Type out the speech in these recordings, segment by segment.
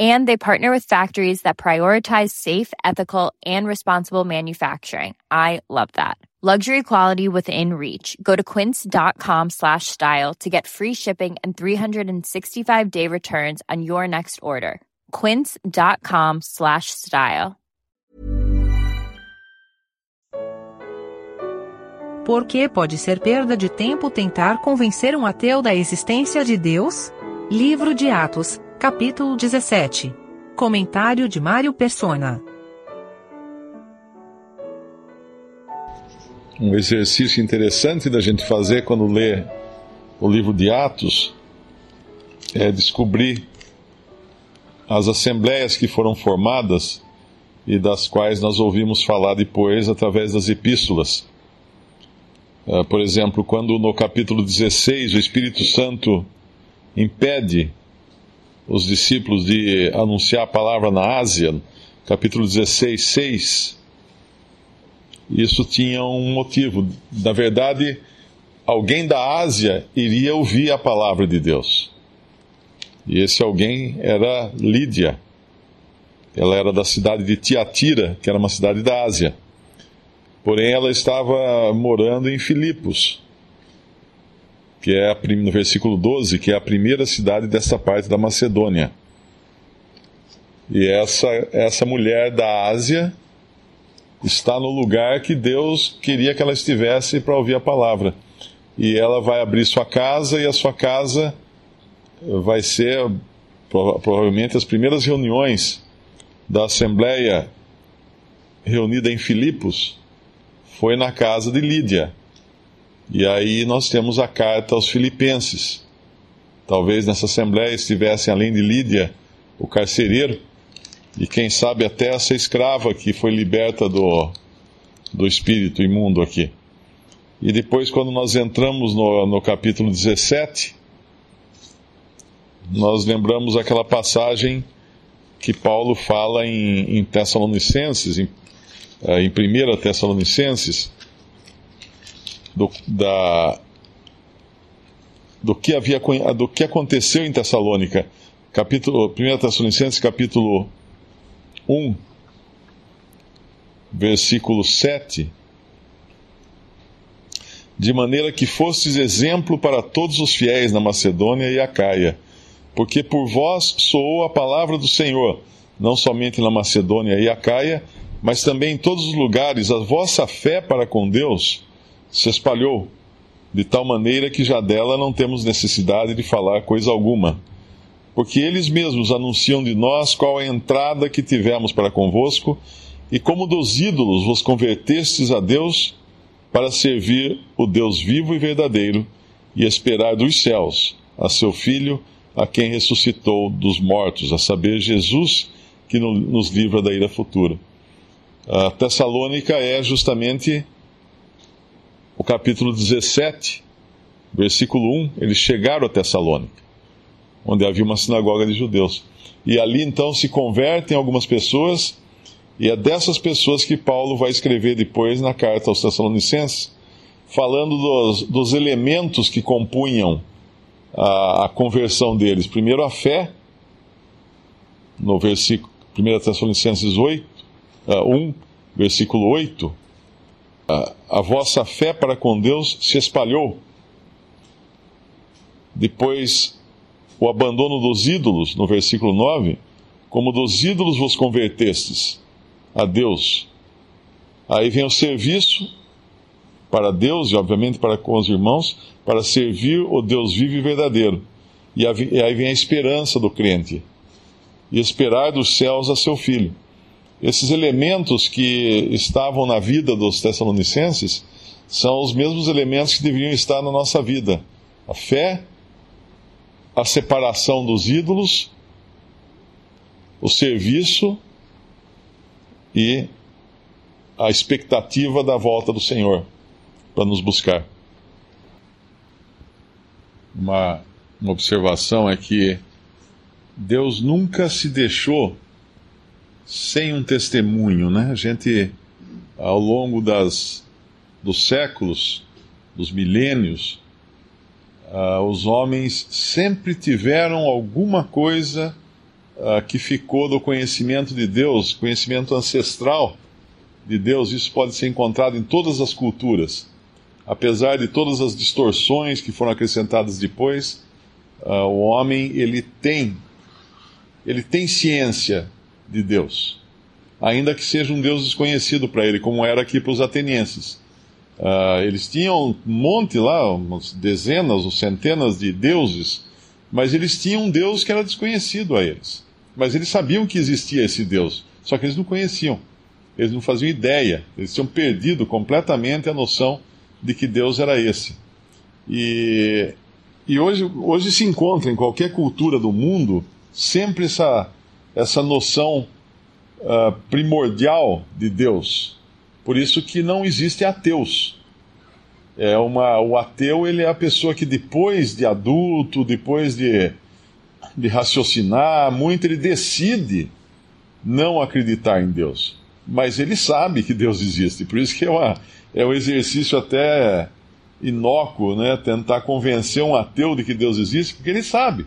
And they partner with factories that prioritize safe, ethical, and responsible manufacturing. I love that. Luxury quality within reach. Go to quince.com slash style to get free shipping and 365 day returns on your next order. Quince.com slash style. Por que pode ser perda de tempo tentar convencer um ateu da existência de Deus? Livro de Atos, capítulo 17. Comentário de Mário Persona. Um exercício interessante da gente fazer quando lê o livro de Atos é descobrir as assembleias que foram formadas e das quais nós ouvimos falar depois através das epístolas. Uh, por exemplo, quando no capítulo 16 o Espírito Santo impede os discípulos de anunciar a palavra na Ásia, capítulo 16, 6, isso tinha um motivo. Na verdade, alguém da Ásia iria ouvir a palavra de Deus. E esse alguém era Lídia. Ela era da cidade de Tiatira, que era uma cidade da Ásia. Porém, ela estava morando em Filipos, que é a, no versículo 12, que é a primeira cidade dessa parte da Macedônia. E essa, essa mulher da Ásia está no lugar que Deus queria que ela estivesse para ouvir a palavra. E ela vai abrir sua casa, e a sua casa vai ser provavelmente as primeiras reuniões da Assembleia reunida em Filipos foi na casa de Lídia. E aí nós temos a carta aos Filipenses. Talvez nessa assembleia estivessem, além de Lídia, o carcereiro e quem sabe até essa escrava que foi liberta do, do espírito imundo aqui. E depois, quando nós entramos no, no capítulo 17, nós lembramos aquela passagem que Paulo fala em, em Tessalonicenses, em uh, em 1 Tessalonicenses, do, da, do, que havia, do que aconteceu em Tessalônica. Capítulo, 1 Tessalonicenses, capítulo 1, versículo 7. De maneira que fostes exemplo para todos os fiéis na Macedônia e Acaia, porque por vós soou a palavra do Senhor, não somente na Macedônia e Acaia, mas também em todos os lugares a vossa fé para com Deus se espalhou, de tal maneira que já dela não temos necessidade de falar coisa alguma. Porque eles mesmos anunciam de nós qual a entrada que tivemos para convosco, e como dos ídolos vos convertestes a Deus, para servir o Deus vivo e verdadeiro, e esperar dos céus a seu Filho, a quem ressuscitou dos mortos, a saber, Jesus, que nos livra da ira futura. A Tessalônica é justamente o capítulo 17, versículo 1. Eles chegaram a Tessalônica, onde havia uma sinagoga de judeus. E ali então se convertem algumas pessoas, e é dessas pessoas que Paulo vai escrever depois na carta aos Tessalonicenses, falando dos, dos elementos que compunham a, a, conversão deles. Primeiro, a fé, no versículo 1 Tessalonicenses 8 uh, 1, versículo 8, a vossa fé para com Deus se espalhou. Depois, o abandono dos ídolos, no versículo 9, como dos ídolos vos convertestes a Deus. Aí vem o serviço para Deus e, obviamente, para com os irmãos, para servir o Deus vivo e verdadeiro. E aí vem a esperança do crente. E esperar dos céus a seu filho. Esses elementos que estavam na vida dos Tessalonicenses são os mesmos elementos que deveriam estar na nossa vida: a fé, a separação dos ídolos, o serviço e a expectativa da volta do Senhor para nos buscar. Uma uma observação é que Deus nunca se deixou sem um testemunho, né? A gente, ao longo das, dos séculos, dos milênios, uh, os homens sempre tiveram alguma coisa uh, que ficou do conhecimento de Deus, conhecimento ancestral de Deus. Isso pode ser encontrado em todas as culturas. Apesar de todas as distorções que foram acrescentadas depois, uh, o homem ele tem ele tem ciência de Deus, ainda que seja um Deus desconhecido para ele, como era aqui para os atenienses. Uh, eles tinham um monte lá, umas dezenas ou centenas de deuses, mas eles tinham um Deus que era desconhecido a eles. Mas eles sabiam que existia esse Deus, só que eles não conheciam, eles não faziam ideia, eles tinham perdido completamente a noção de que Deus era esse. E, e hoje, hoje se encontra em qualquer cultura do mundo sempre essa, essa noção uh, primordial de Deus por isso que não existe ateus. É uma, o ateu ele é a pessoa que depois de adulto, depois de, de raciocinar muito, ele decide não acreditar em Deus. Mas ele sabe que Deus existe. Por isso que é, uma, é um exercício até inócuo, né? Tentar convencer um ateu de que Deus existe, porque ele sabe.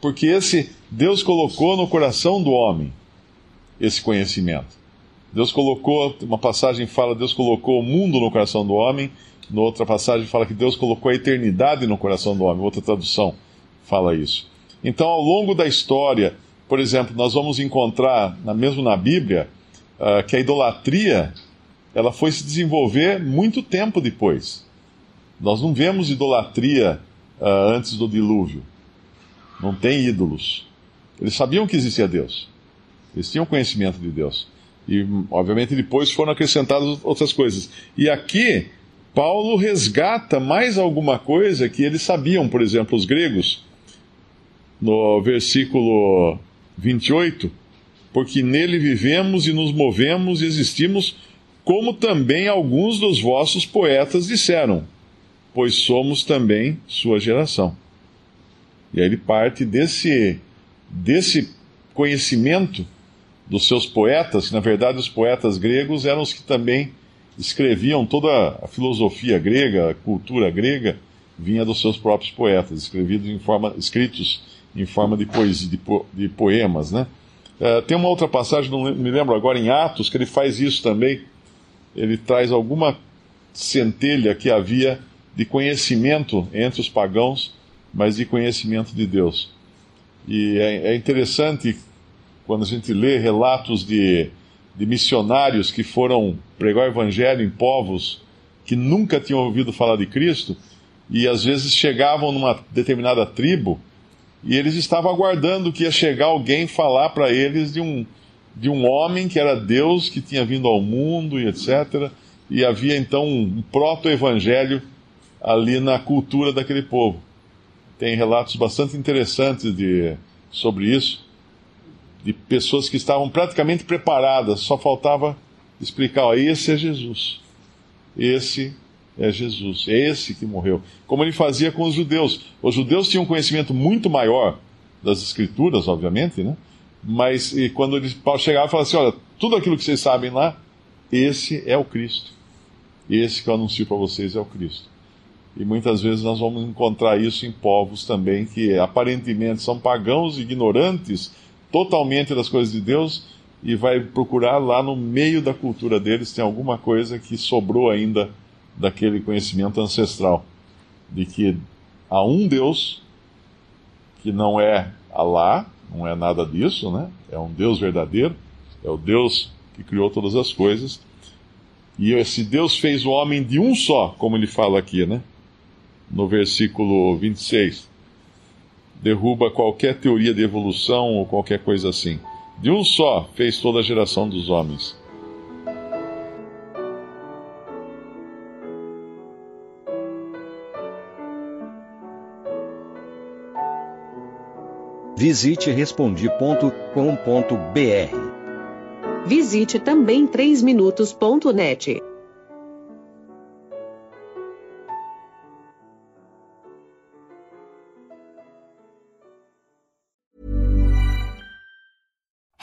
Porque esse Deus colocou no coração do homem esse conhecimento. Deus colocou, uma passagem fala, Deus colocou o mundo no coração do homem, na outra passagem fala que Deus colocou a eternidade no coração do homem, outra tradução fala isso. Então, ao longo da história, por exemplo, nós vamos encontrar, mesmo na Bíblia, uh, que a idolatria ela foi se desenvolver muito tempo depois. Nós não vemos idolatria uh, antes do dilúvio. Não tem ídolos. Eles sabiam que existia Deus. Eles tinham conhecimento de Deus. E, obviamente, depois foram acrescentadas outras coisas. E aqui, Paulo resgata mais alguma coisa que eles sabiam, por exemplo, os gregos, no versículo 28, porque nele vivemos e nos movemos e existimos, como também alguns dos vossos poetas disseram, pois somos também sua geração. E aí ele parte desse, desse conhecimento dos seus poetas, que na verdade os poetas gregos eram os que também escreviam toda a filosofia grega, a cultura grega, vinha dos seus próprios poetas, escrevidos em forma, escritos em forma de poesia, de, po, de poemas, né? Uh, tem uma outra passagem, não me lembro agora, em Atos, que ele faz isso também. Ele traz alguma centelha que havia de conhecimento entre os pagãos, mas de conhecimento de Deus. E é, é interessante quando a gente lê relatos de, de missionários que foram pregar o evangelho em povos que nunca tinham ouvido falar de Cristo, e às vezes chegavam numa determinada tribo e eles estavam aguardando que ia chegar alguém falar para eles de um, de um homem que era Deus, que tinha vindo ao mundo e etc. E havia então um proto-evangelho ali na cultura daquele povo. Tem relatos bastante interessantes de, sobre isso de pessoas que estavam praticamente preparadas, só faltava explicar: ó, esse é Jesus. Esse é Jesus, é esse que morreu. Como ele fazia com os judeus. Os judeus tinham um conhecimento muito maior das Escrituras, obviamente, né? Mas e quando ele chegava falava assim: olha, tudo aquilo que vocês sabem lá, esse é o Cristo. Esse que eu anuncio para vocês é o Cristo. E muitas vezes nós vamos encontrar isso em povos também que aparentemente são pagãos, ignorantes totalmente das coisas de Deus e vai procurar lá no meio da cultura deles tem alguma coisa que sobrou ainda daquele conhecimento ancestral de que há um Deus que não é Alá, não é nada disso, né? É um Deus verdadeiro, é o Deus que criou todas as coisas. E esse Deus fez o homem de um só, como ele fala aqui, né? No versículo 26 derruba qualquer teoria de evolução ou qualquer coisa assim. De um só fez toda a geração dos homens. Visite respondi.com.br. Visite também 3minutos.net.